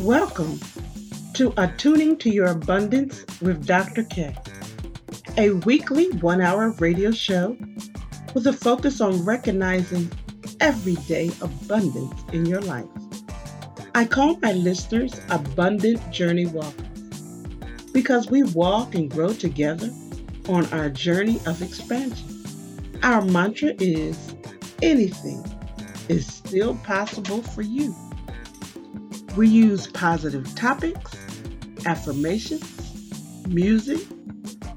Welcome to Attuning to Your Abundance with Dr. K, a weekly one hour radio show with a focus on recognizing everyday abundance in your life. I call my listeners Abundant Journey Walkers because we walk and grow together on our journey of expansion. Our mantra is anything is still possible for you. We use positive topics, affirmations, music,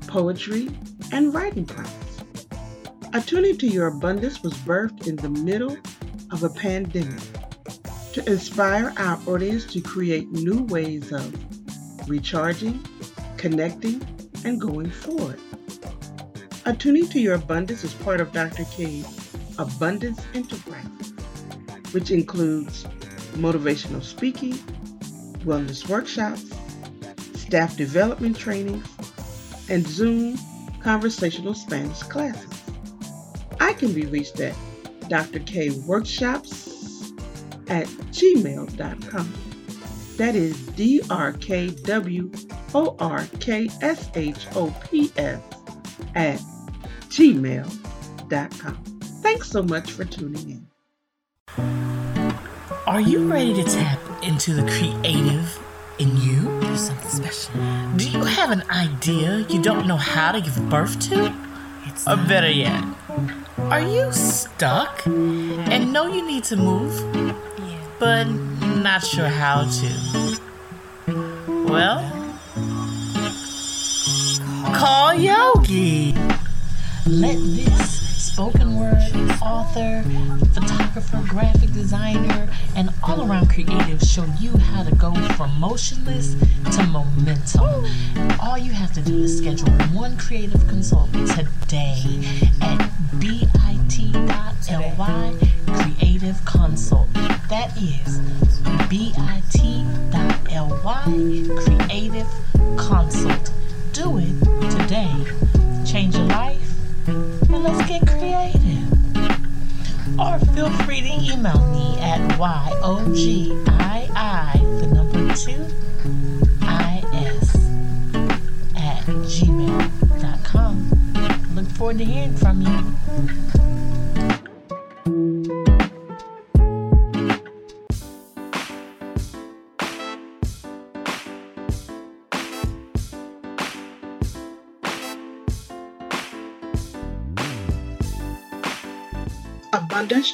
poetry, and writing prompts. Attuning to Your Abundance was birthed in the middle of a pandemic to inspire our audience to create new ways of recharging, connecting, and going forward. Attuning to Your Abundance is part of Dr. K's Abundance Enterprise, which includes motivational speaking, wellness workshops, staff development trainings, and Zoom conversational Spanish classes. I can be reached at drkworkshops at gmail.com. That is D R K W O R K S H O P S at gmail.com. Thanks so much for tuning in. Are you ready to tap into the creative in you? Do something special. Do you have an idea you don't know how to give birth to? It's Or better yet, are you stuck and know you need to move, but not sure how to? Well, call Yogi. Let this spoken word author, photographer, graphic designer, and all around creative show you how to go from motionless to momentum. All you have to do is schedule one creative consult today at bit.ly creative consult. That is bit.ly creative consult. Do it today. Change your life let's get creative. Or feel free to email me at YOGII, the number two, IS, at gmail.com. Look forward to hearing from you.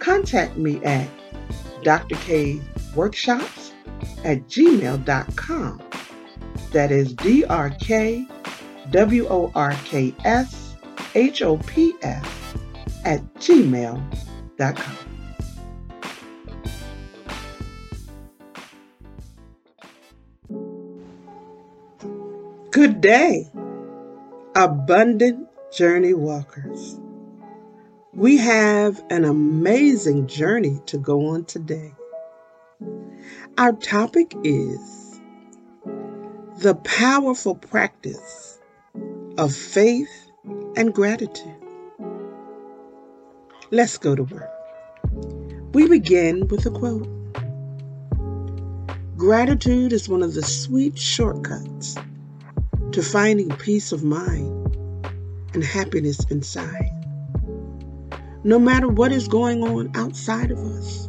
contact me at drkworkshops at gmail.com. That is D R K W O R K S H O P S at gmail.com. Good day, abundant journey walkers. We have an amazing journey to go on today. Our topic is the powerful practice of faith and gratitude. Let's go to work. We begin with a quote Gratitude is one of the sweet shortcuts to finding peace of mind and happiness inside no matter what is going on outside of us,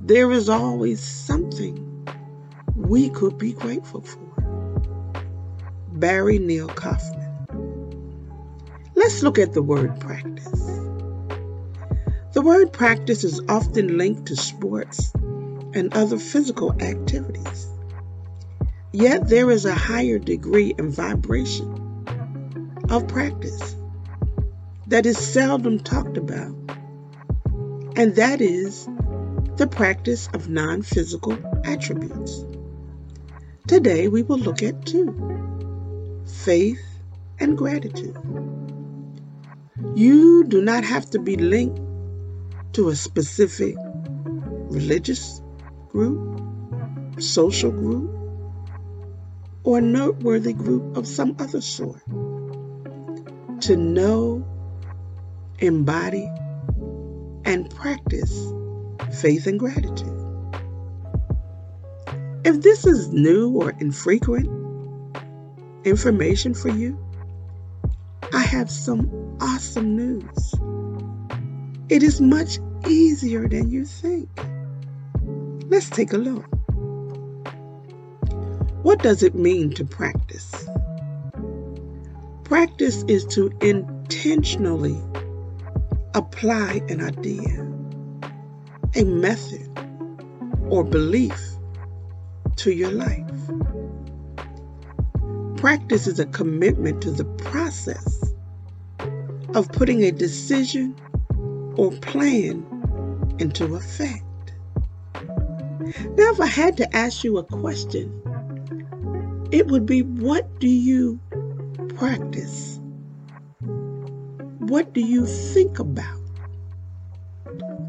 there is always something we could be grateful for. Barry Neil Kaufman. Let's look at the word practice. The word practice is often linked to sports and other physical activities. Yet there is a higher degree and vibration of practice that is seldom talked about, and that is the practice of non physical attributes. Today we will look at two faith and gratitude. You do not have to be linked to a specific religious group, social group, or noteworthy group of some other sort to know, embody, and practice faith and gratitude. If this is new or infrequent information for you, I have some awesome news. It is much easier than you think. Let's take a look. What does it mean to practice? Practice is to intentionally apply an idea, a method, or belief to your life. Practice is a commitment to the process of putting a decision or plan into effect. Now, if I had to ask you a question, it would be what do you practice? What do you think about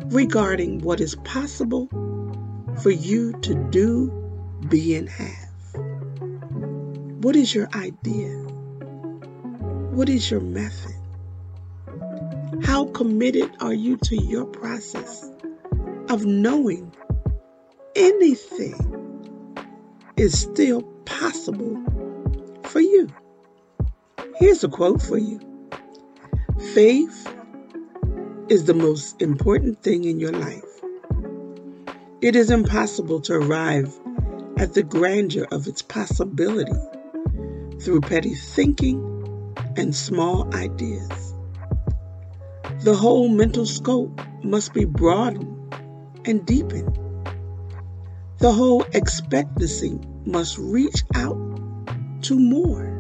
regarding what is possible for you to do, be, and have? What is your idea? What is your method? How committed are you to your process of knowing anything is still possible for you? Here's a quote for you Faith is the most important thing in your life. It is impossible to arrive at the grandeur of its possibility through petty thinking and small ideas. The whole mental scope must be broadened and deepened. The whole expectancy must reach out to more.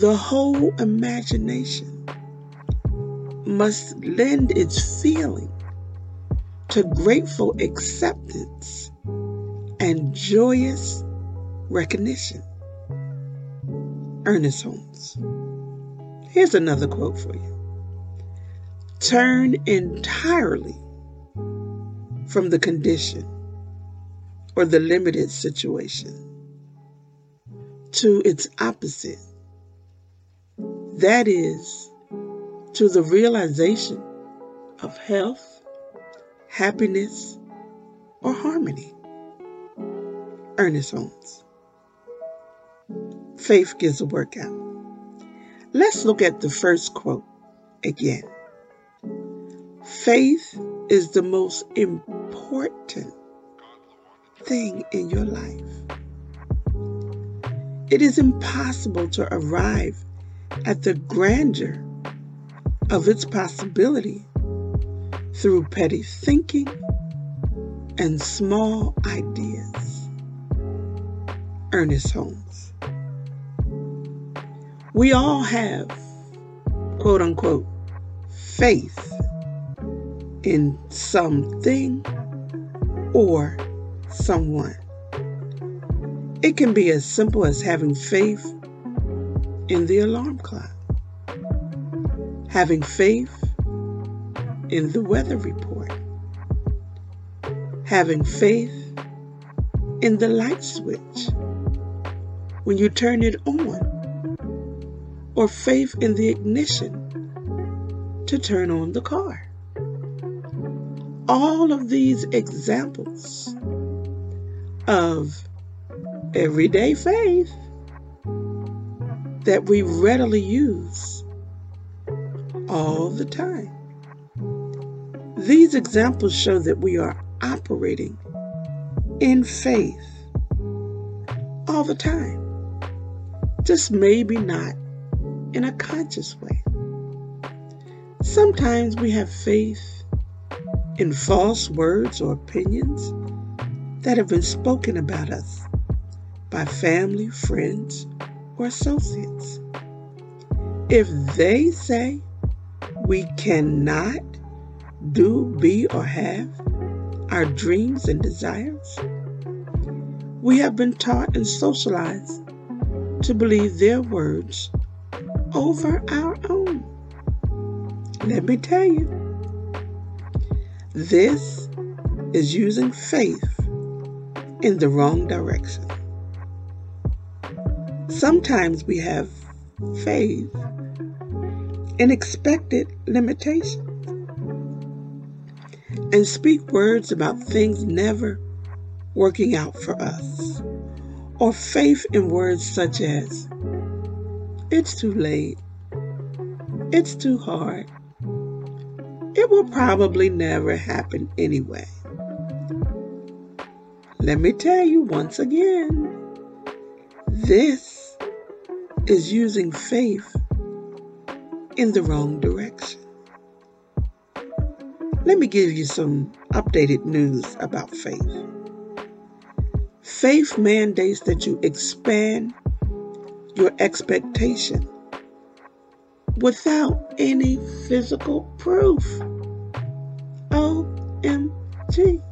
The whole imagination must lend its feeling to grateful acceptance and joyous recognition. Ernest Holmes. Here's another quote for you Turn entirely from the condition or the limited situation to its opposite. That is, to the realization of health, happiness, or harmony. Ernest Holmes. Faith gives a workout. Let's look at the first quote again. Faith is the most important thing in your life. It is impossible to arrive at the grandeur of its possibility through petty thinking and small ideas. Ernest Holmes. We all have, quote unquote, faith in something or someone. It can be as simple as having faith in the alarm clock, having faith in the weather report, having faith in the light switch when you turn it on or faith in the ignition to turn on the car. All of these examples of everyday faith that we readily use all the time. These examples show that we are operating in faith all the time, just maybe not in a conscious way. Sometimes we have faith in false words or opinions that have been spoken about us by family, friends, or associates. If they say we cannot do, be, or have our dreams and desires, We have been taught and socialized to believe their words over our own. Let me tell you, this is using faith in the wrong direction. Sometimes we have faith in expected limitations and speak words about things never working out for us, or faith in words such as, it's too late, it's too hard, it will probably never happen anyway. Let me tell you once again this is using faith in the wrong direction. Let me give you some updated news about faith. Faith mandates that you expand your expectation without any physical proof. OMG.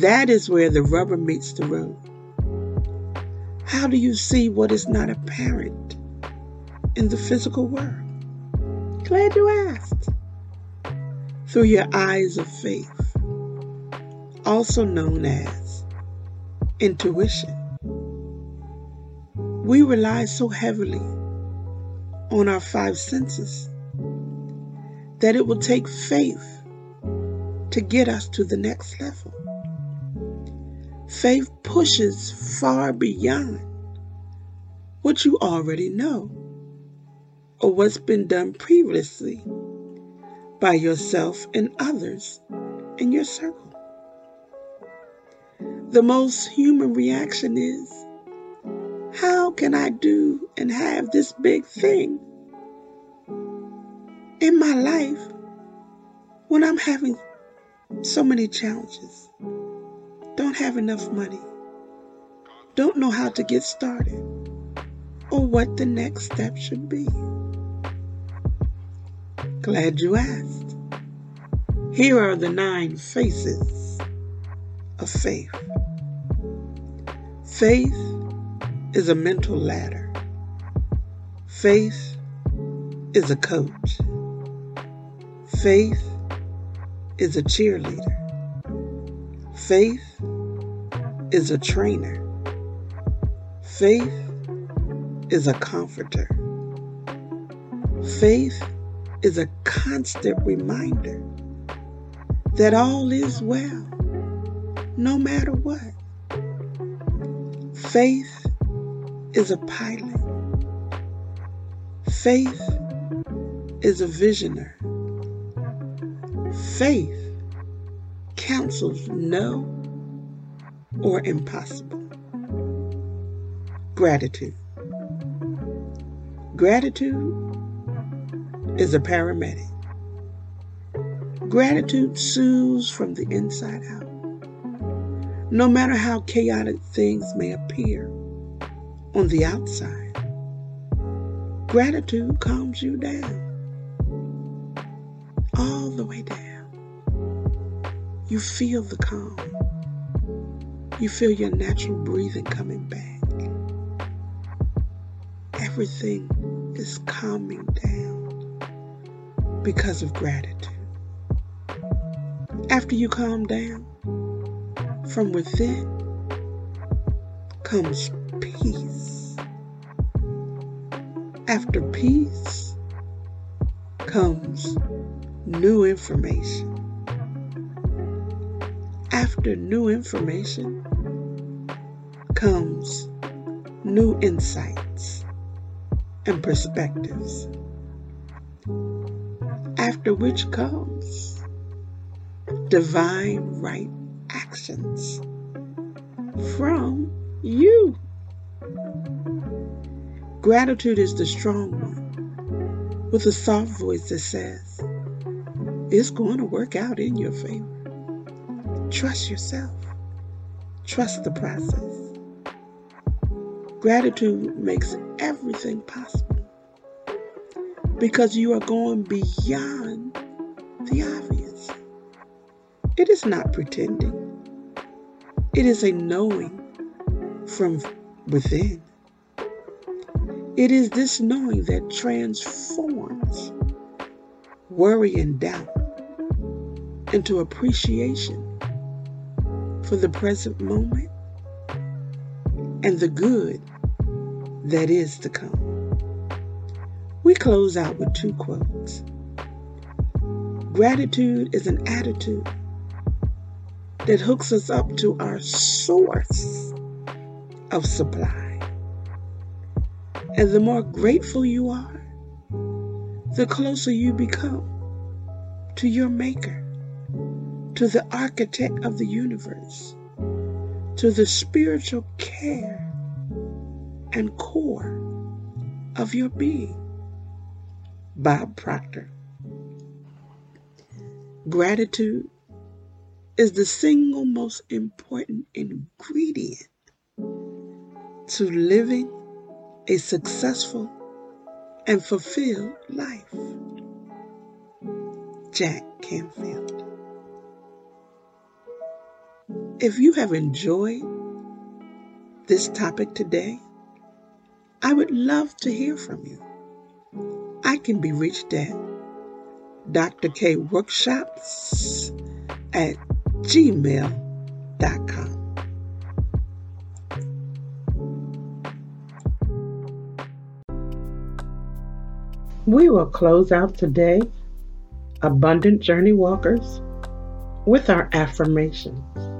That is where the rubber meets the road. How do you see what is not apparent in the physical world? Glad you asked. Through your eyes of faith, also known as intuition. We rely so heavily on our five senses that it will take faith to get us to the next level. Faith pushes far beyond what you already know or what's been done previously by yourself and others in your circle. The most human reaction is, How can I do and have this big thing in my life when I'm having so many challenges? Don't have enough money, don't know how to get started, or what the next step should be. Glad you asked. Here are the nine faces of faith. Faith is a mental ladder. Faith is a coach. Faith is a cheerleader. Faith is a trainer. Faith is a comforter. Faith is a constant reminder that all is well, no matter what. Faith is a pilot. Faith is a visioner. Faith counsels no or impossible. Gratitude. Gratitude is a paramedic. Gratitude soothes from the inside out. No matter how chaotic things may appear on the outside, gratitude calms you down. All the way down. You feel the calm. You feel your natural breathing coming back. Everything is calming down because of gratitude. After you calm down, from within comes peace. After peace comes new information. After new information comes new insights and perspectives. After which comes divine right actions from you. Gratitude is the strong one with a soft voice that says, It's going to work out in your favor. Trust yourself. Trust the process. Gratitude makes everything possible because you are going beyond the obvious. It is not pretending. It is a knowing from within. It is this knowing that transforms worry and doubt into appreciation for the present moment and the good that is to come. We close out with two quotes. Gratitude is an attitude that hooks us up to our source of supply. And the more grateful you are, the closer you become to your Maker, to the architect of the universe, to the spiritual care and core of your being. Bob Proctor. Gratitude is the single most important ingredient to living a successful and fulfilled life. Jack Canfield. If you have enjoyed this topic today, I would love to hear from you. I can be reached at Dr. K Workshops at gmail.com. We will close out today, Abundant Journey Walkers, with our affirmations.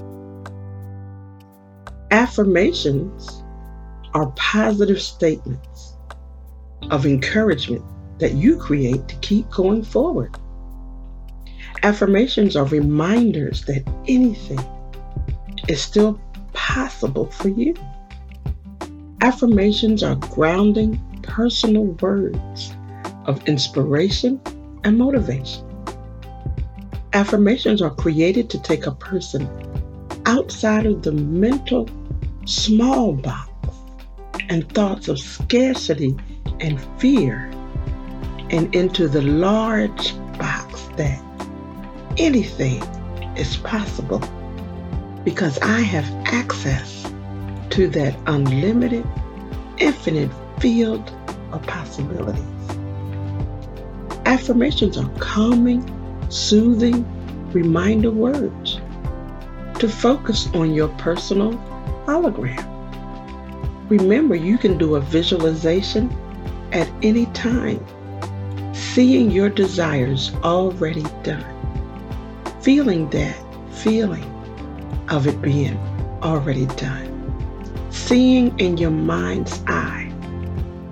Affirmations are positive statements of encouragement that you create to keep going forward. Affirmations are reminders that anything is still possible for you. Affirmations are grounding personal words of inspiration and motivation. Affirmations are created to take a person outside of the mental small box and thoughts of scarcity and fear and into the large box that anything is possible because I have access to that unlimited, infinite field of possibilities. Affirmations are calming, soothing reminder words to focus on your personal hologram. Remember, you can do a visualization at any time, seeing your desires already done, feeling that feeling of it being already done, seeing in your mind's eye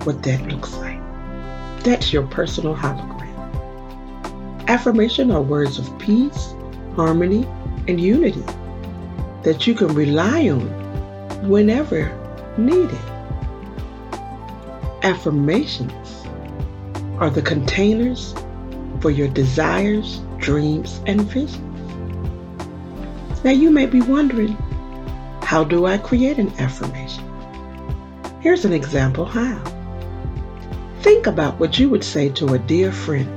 what that looks like. That's your personal hologram. Affirmation are words of peace, harmony, and unity that you can rely on whenever needed. Affirmations are the containers for your desires, dreams, and visions. Now you may be wondering, how do I create an affirmation? Here's an example how. Think about what you would say to a dear friend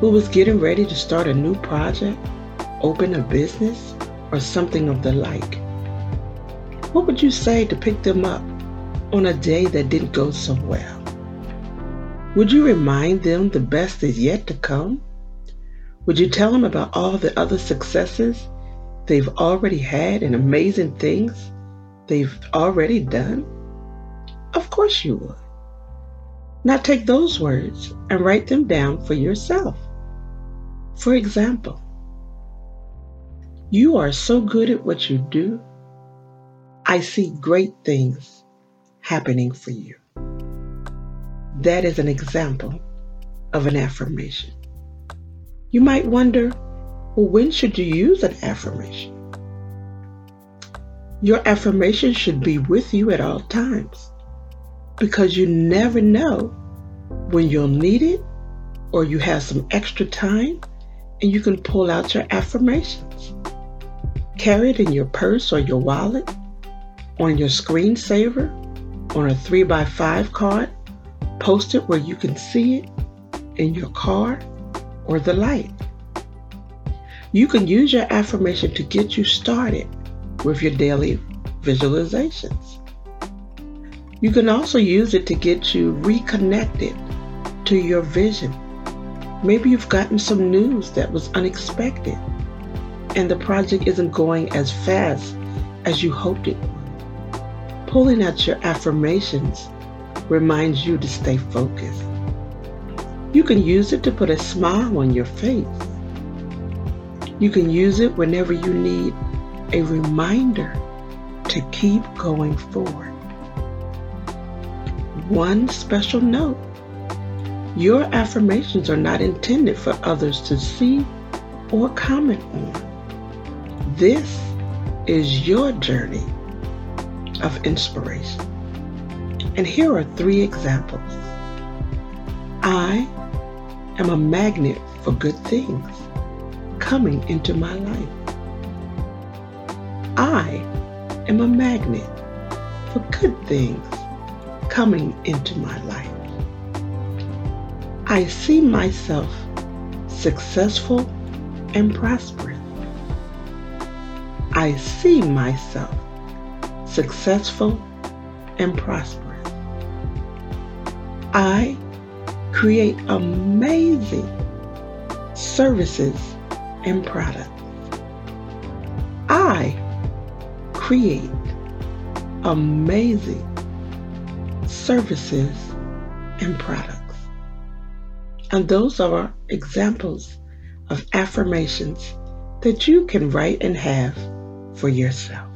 who was getting ready to start a new project, open a business, or something of the like. What would you say to pick them up on a day that didn't go so well? Would you remind them the best is yet to come? Would you tell them about all the other successes they've already had and amazing things they've already done? Of course you would. Now take those words and write them down for yourself. For example, you are so good at what you do I see great things happening for you. That is an example of an affirmation. You might wonder, well, when should you use an affirmation? Your affirmation should be with you at all times because you never know when you'll need it or you have some extra time and you can pull out your affirmations. Carry it in your purse or your wallet on your screensaver, on a 3x5 card, post it where you can see it in your car or the light. You can use your affirmation to get you started with your daily visualizations. You can also use it to get you reconnected to your vision. Maybe you've gotten some news that was unexpected and the project isn't going as fast as you hoped it would. Pulling out your affirmations reminds you to stay focused. You can use it to put a smile on your face. You can use it whenever you need a reminder to keep going forward. One special note your affirmations are not intended for others to see or comment on. This is your journey of inspiration. And here are three examples. I am a magnet for good things coming into my life. I am a magnet for good things coming into my life. I see myself successful and prosperous. I see myself successful and prosperous. I create amazing services and products. I create amazing services and products. And those are examples of affirmations that you can write and have for yourself.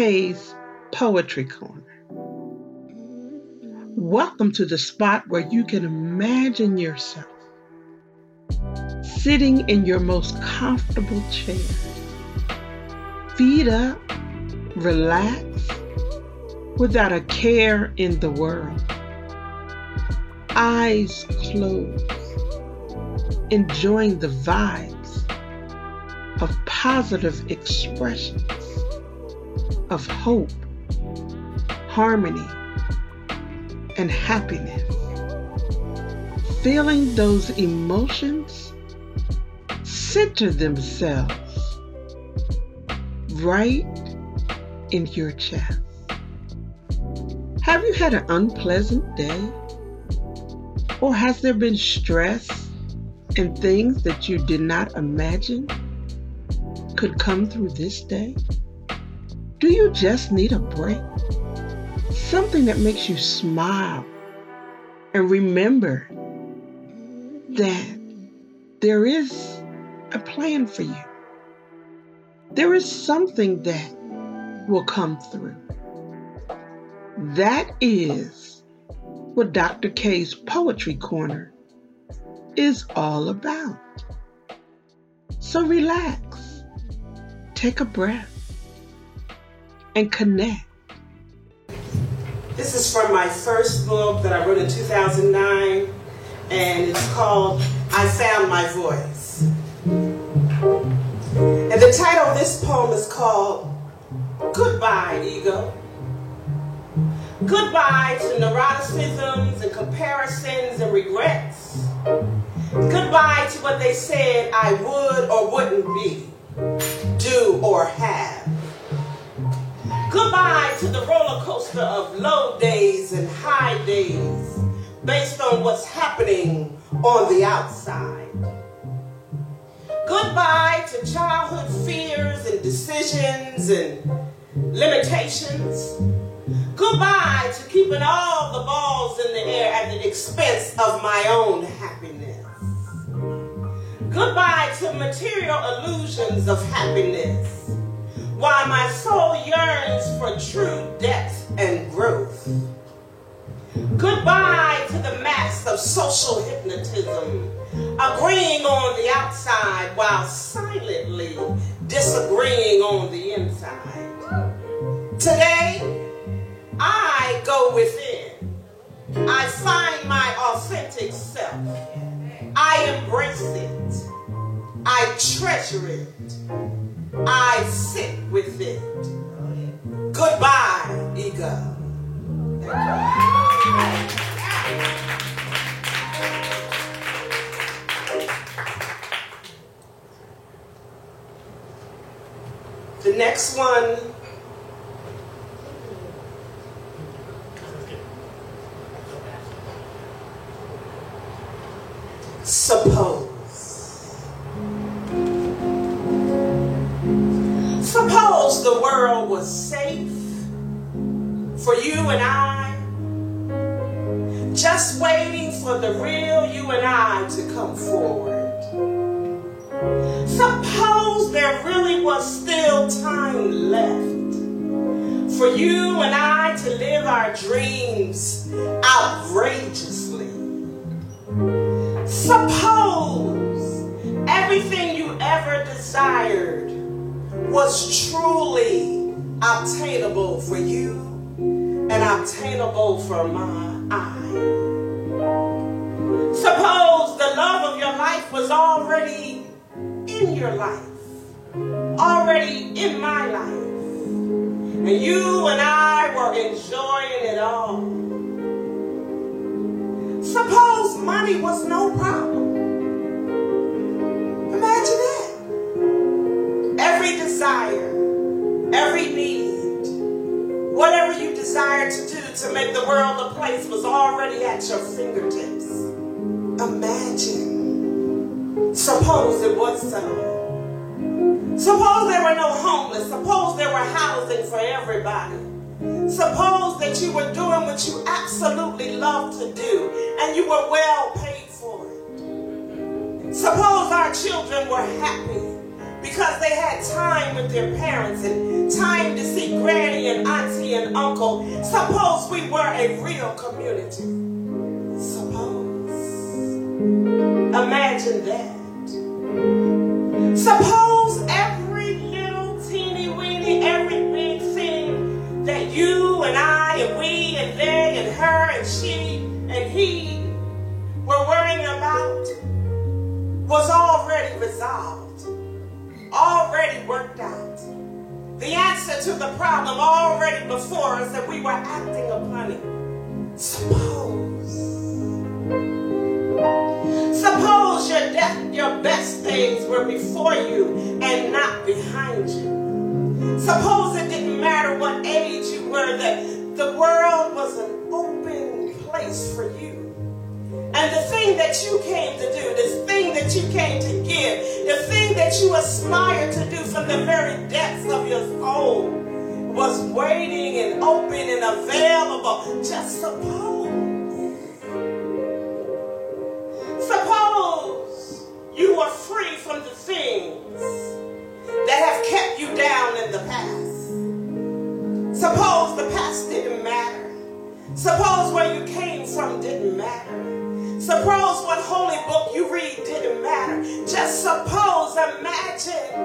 K's Poetry Corner. Welcome to the spot where you can imagine yourself sitting in your most comfortable chair, feet up, relax, without a care in the world, eyes closed, enjoying the vibes of positive expressions of hope, harmony, and happiness. Feeling those emotions center themselves right in your chest. Have you had an unpleasant day? Or has there been stress and things that you did not imagine could come through this day? Do you just need a break? Something that makes you smile and remember that there is a plan for you. There is something that will come through. That is what Dr. K's Poetry Corner is all about. So relax, take a breath, and connect. This is from my first book that I wrote in 2009, and it's called I Found My Voice. And the title of this poem is called Goodbye, Ego. Goodbye to neuroticisms and comparisons and regrets. Goodbye to what they said I would or wouldn't be, do or have. Goodbye to the roller coaster of low days and high days based on what's happening on the outside. Goodbye to childhood fears and decisions and limitations. Goodbye to keeping all the balls in the air at the expense of my own happiness. Goodbye to material illusions of happiness while my soul yearns for true depth and growth. Goodbye to the mask of social hypnotism, agreeing on the outside while silently disagreeing on the inside. Today, I go within. I find my authentic self. I embrace it. I treasure it. I sit with it. Goodbye, ego. The next one you and I to live our dreams outrageously. Suppose everything you ever desired was truly obtainable for you and obtainable for my eye. Suppose the love of your life was already in your life, already in my life, and you and I were enjoying it all. Suppose money was no problem. Imagine that. Every desire, every need, whatever you desire to do to make the world a place was already at your fingertips. Imagine. Suppose it was so. Suppose there were no homeless. Suppose there were housing for everybody. Suppose that you were doing what you absolutely love to do and you were well paid for it. Suppose our children were happy, because they had time with their parents and time to see granny and auntie and uncle. Suppose we were a real community. Suppose. Imagine that. Suppose you and I and we and they and her and she and he were worrying about was already resolved, already worked out. The answer to the problem already before us that we were acting upon it. Suppose. Suppose your death, your best days were before you and not behind you. Suppose it didn't matter what age you were, that the world was an open place for you. And the thing that you came to do, the thing that you came to give, the thing that you aspired to do from the very depths of your soul was waiting and open and available. Just suppose. Suppose you were free from the things Suppose the past didn't matter. Suppose where you came from didn't matter. Suppose what holy book you read didn't matter. Just suppose, imagine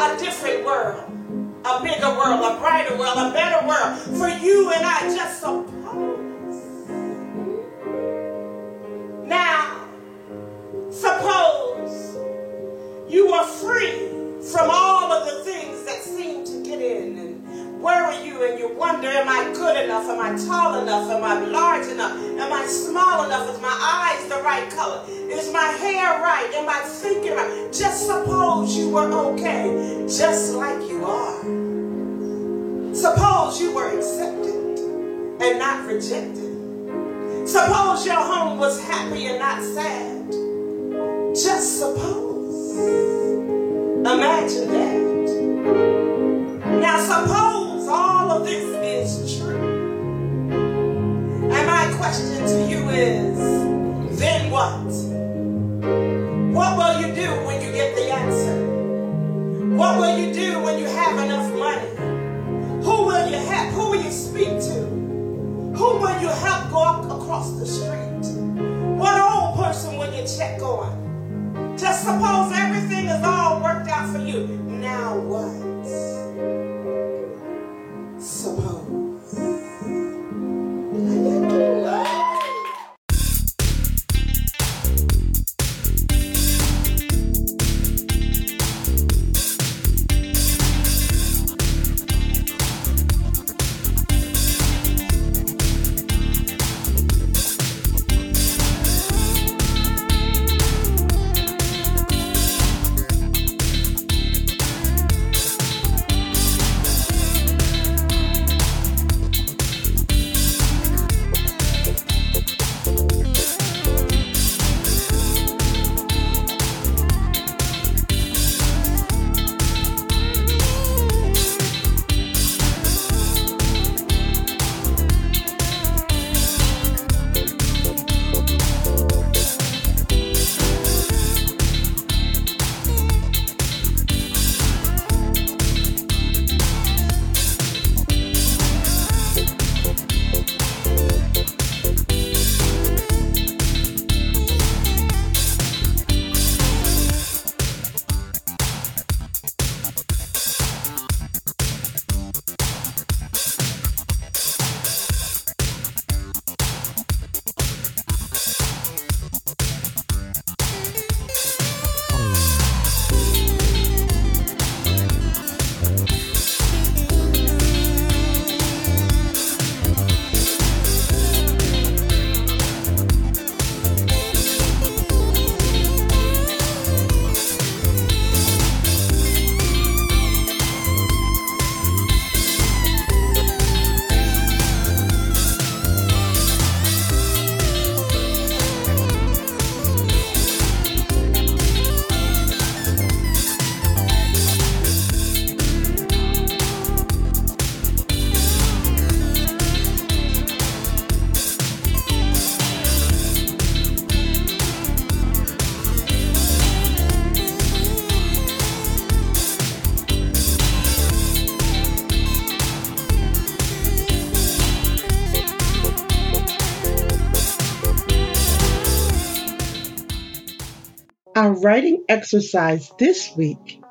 a different world, a bigger world, a brighter world, a better world for you and I. Just suppose. Now, suppose you are free from all of the things that seem to get in worry you and you wonder, am I good enough? Am I tall enough? Am I large enough? Am I small enough? Is my eyes the right color? Is my hair right? Am I thinking right? Just suppose you were okay, just like you are. Suppose you were accepted and not rejected. Suppose your home was happy and not sad. Just suppose. Imagine that. Now suppose of this is true. And my question to you is, then what? What will you do when you get the answer? What will you do when you have enough money? Who will you have? Who will you speak to? Who will you help go across the street? What old person will you check on? Just suppose everything is all worked out for you. Now what? Our writing exercise this week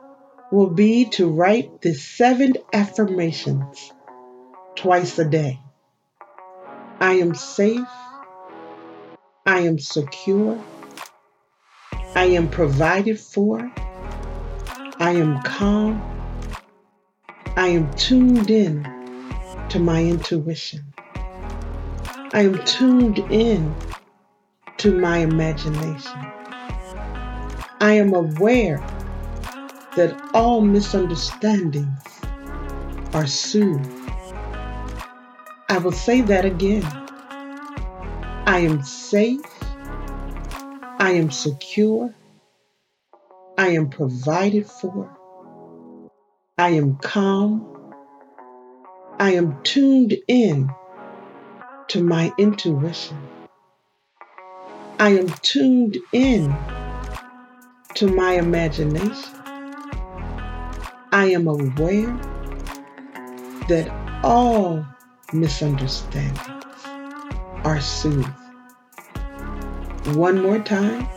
will be to write the seven affirmations twice a day. I am safe. I am secure. I am provided for. I am calm. I am tuned in to my intuition. I am tuned in to my imagination. I am aware that all misunderstandings are soothed. I will say that again. I am safe. I am secure. I am provided for. I am calm. I am tuned in to my intuition. I am tuned in to my imagination. I am aware that all misunderstandings are soothed. One more time.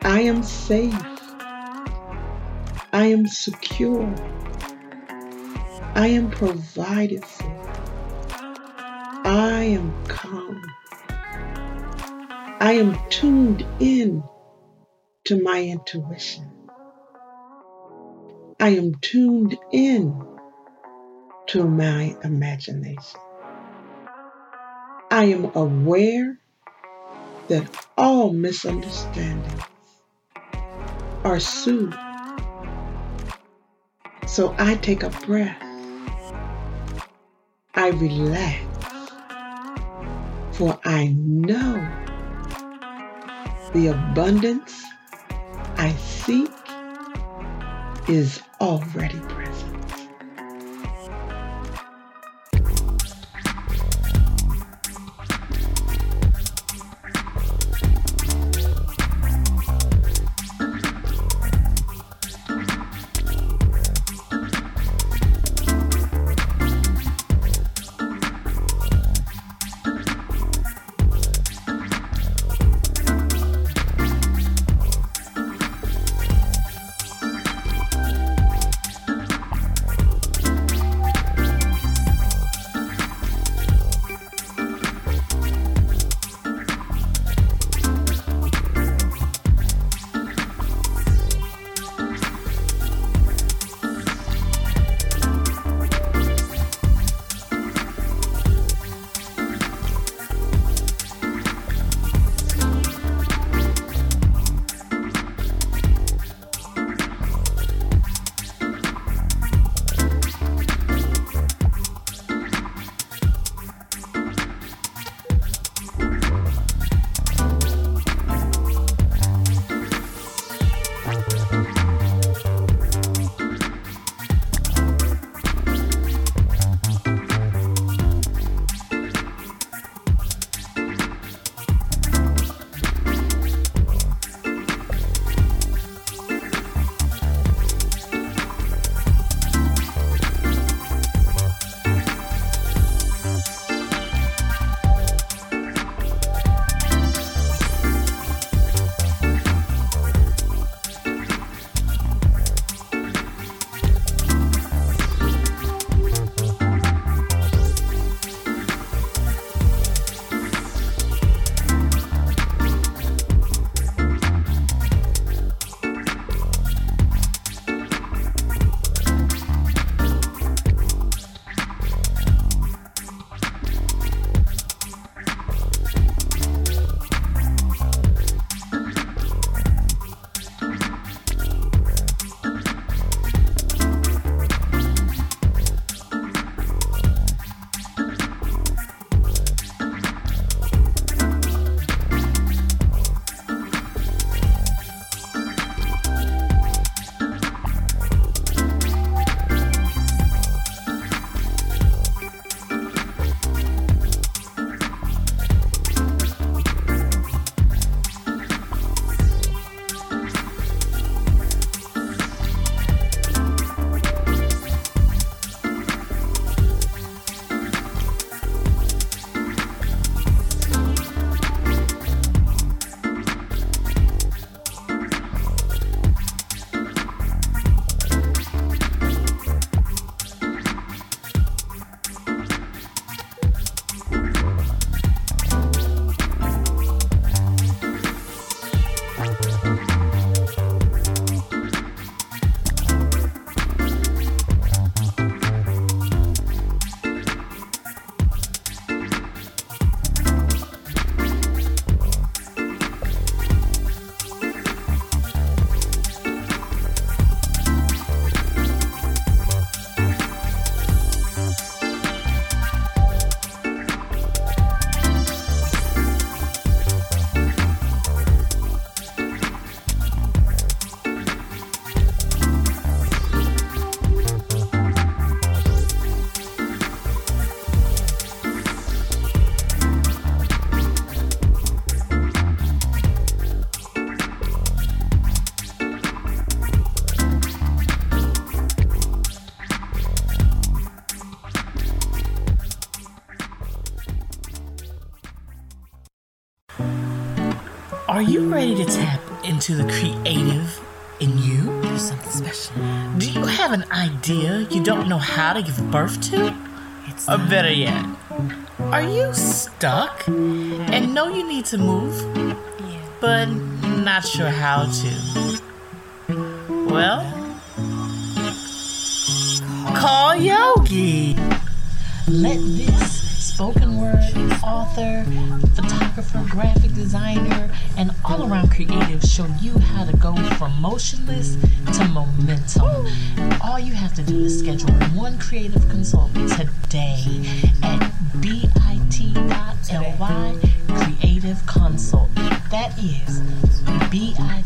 I am safe. I am secure. I am provided for. I am calm. I am tuned in to my intuition. I am tuned in to my imagination. I am aware that all misunderstandings are soothed. So I take a breath. I relax. For I know the abundance I seek is already present. Into the creative in you? Do something special. Do you have an idea you don't know how to give birth to? It's Or better yet, are you stuck and know you need to move, yeah. but not sure how to? Well, call Yogi. Let this spoken word author, photographer, graphic designer, and all around creative show you how to go from motionless to momentum. All you have to do is schedule one creative consult today at bit.ly creative consult. That is bit.ly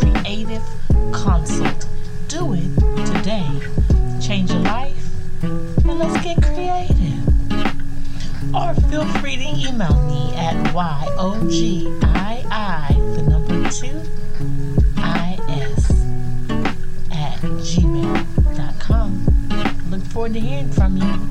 creative consult. Do it today. Change your life and let's get creative. Or feel free to email me at YOGII, the number two, IS, at gmail.com. Look forward to hearing from you.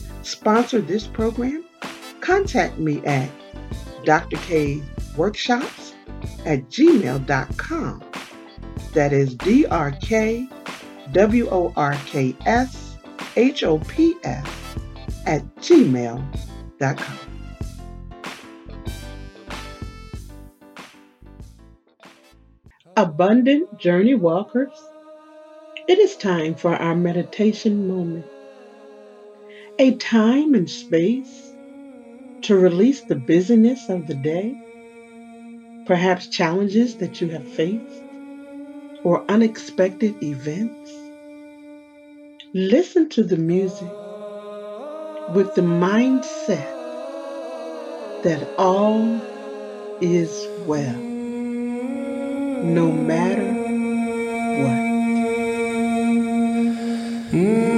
sponsor this program, contact me at Dr. K's Workshops at gmail.com. That is D R K W O R K S H O P S at gmail.com. Abundant Journey Walkers, it is time for our meditation moment. A time and space to release the busyness of the day, perhaps challenges that you have faced, or unexpected events. Listen to the music with the mindset that all is well, no matter what. Mm.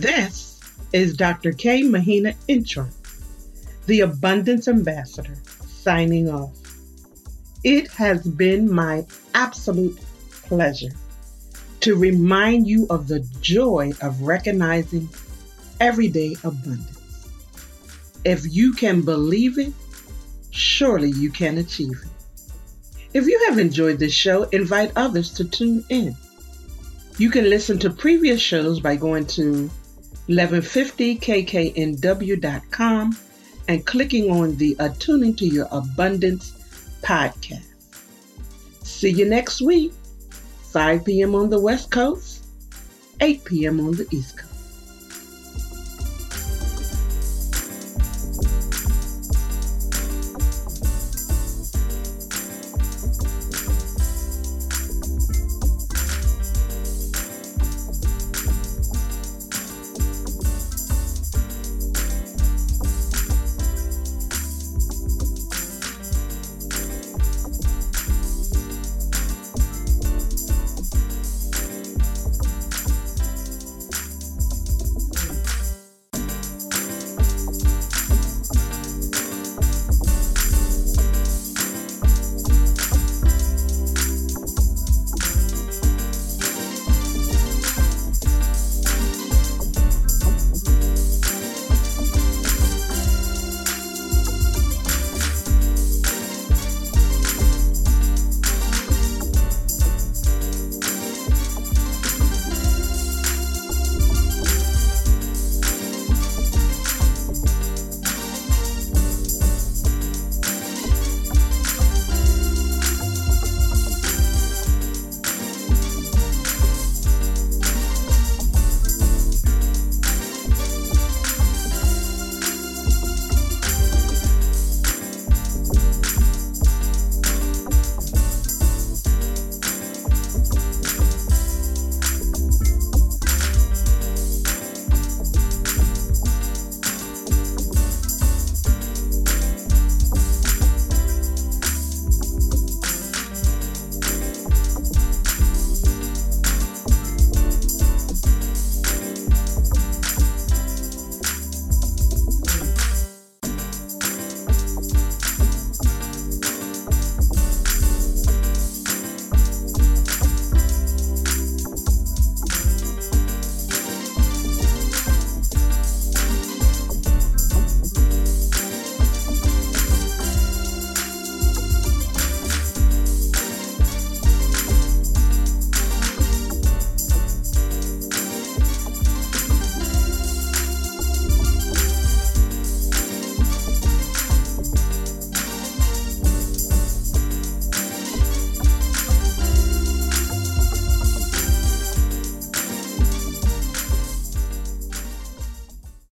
This is Dr. K. Mahina Intro, the Abundance Ambassador, signing off. It has been my absolute pleasure to remind you of the joy of recognizing everyday abundance. If you can believe it, surely you can achieve it. If you have enjoyed this show, invite others to tune in. You can listen to previous shows by going to 1150kknw.com and clicking on the Attuning to Your Abundance podcast. See you next week, 5 p.m. on the West Coast, 8 p.m. on the East Coast.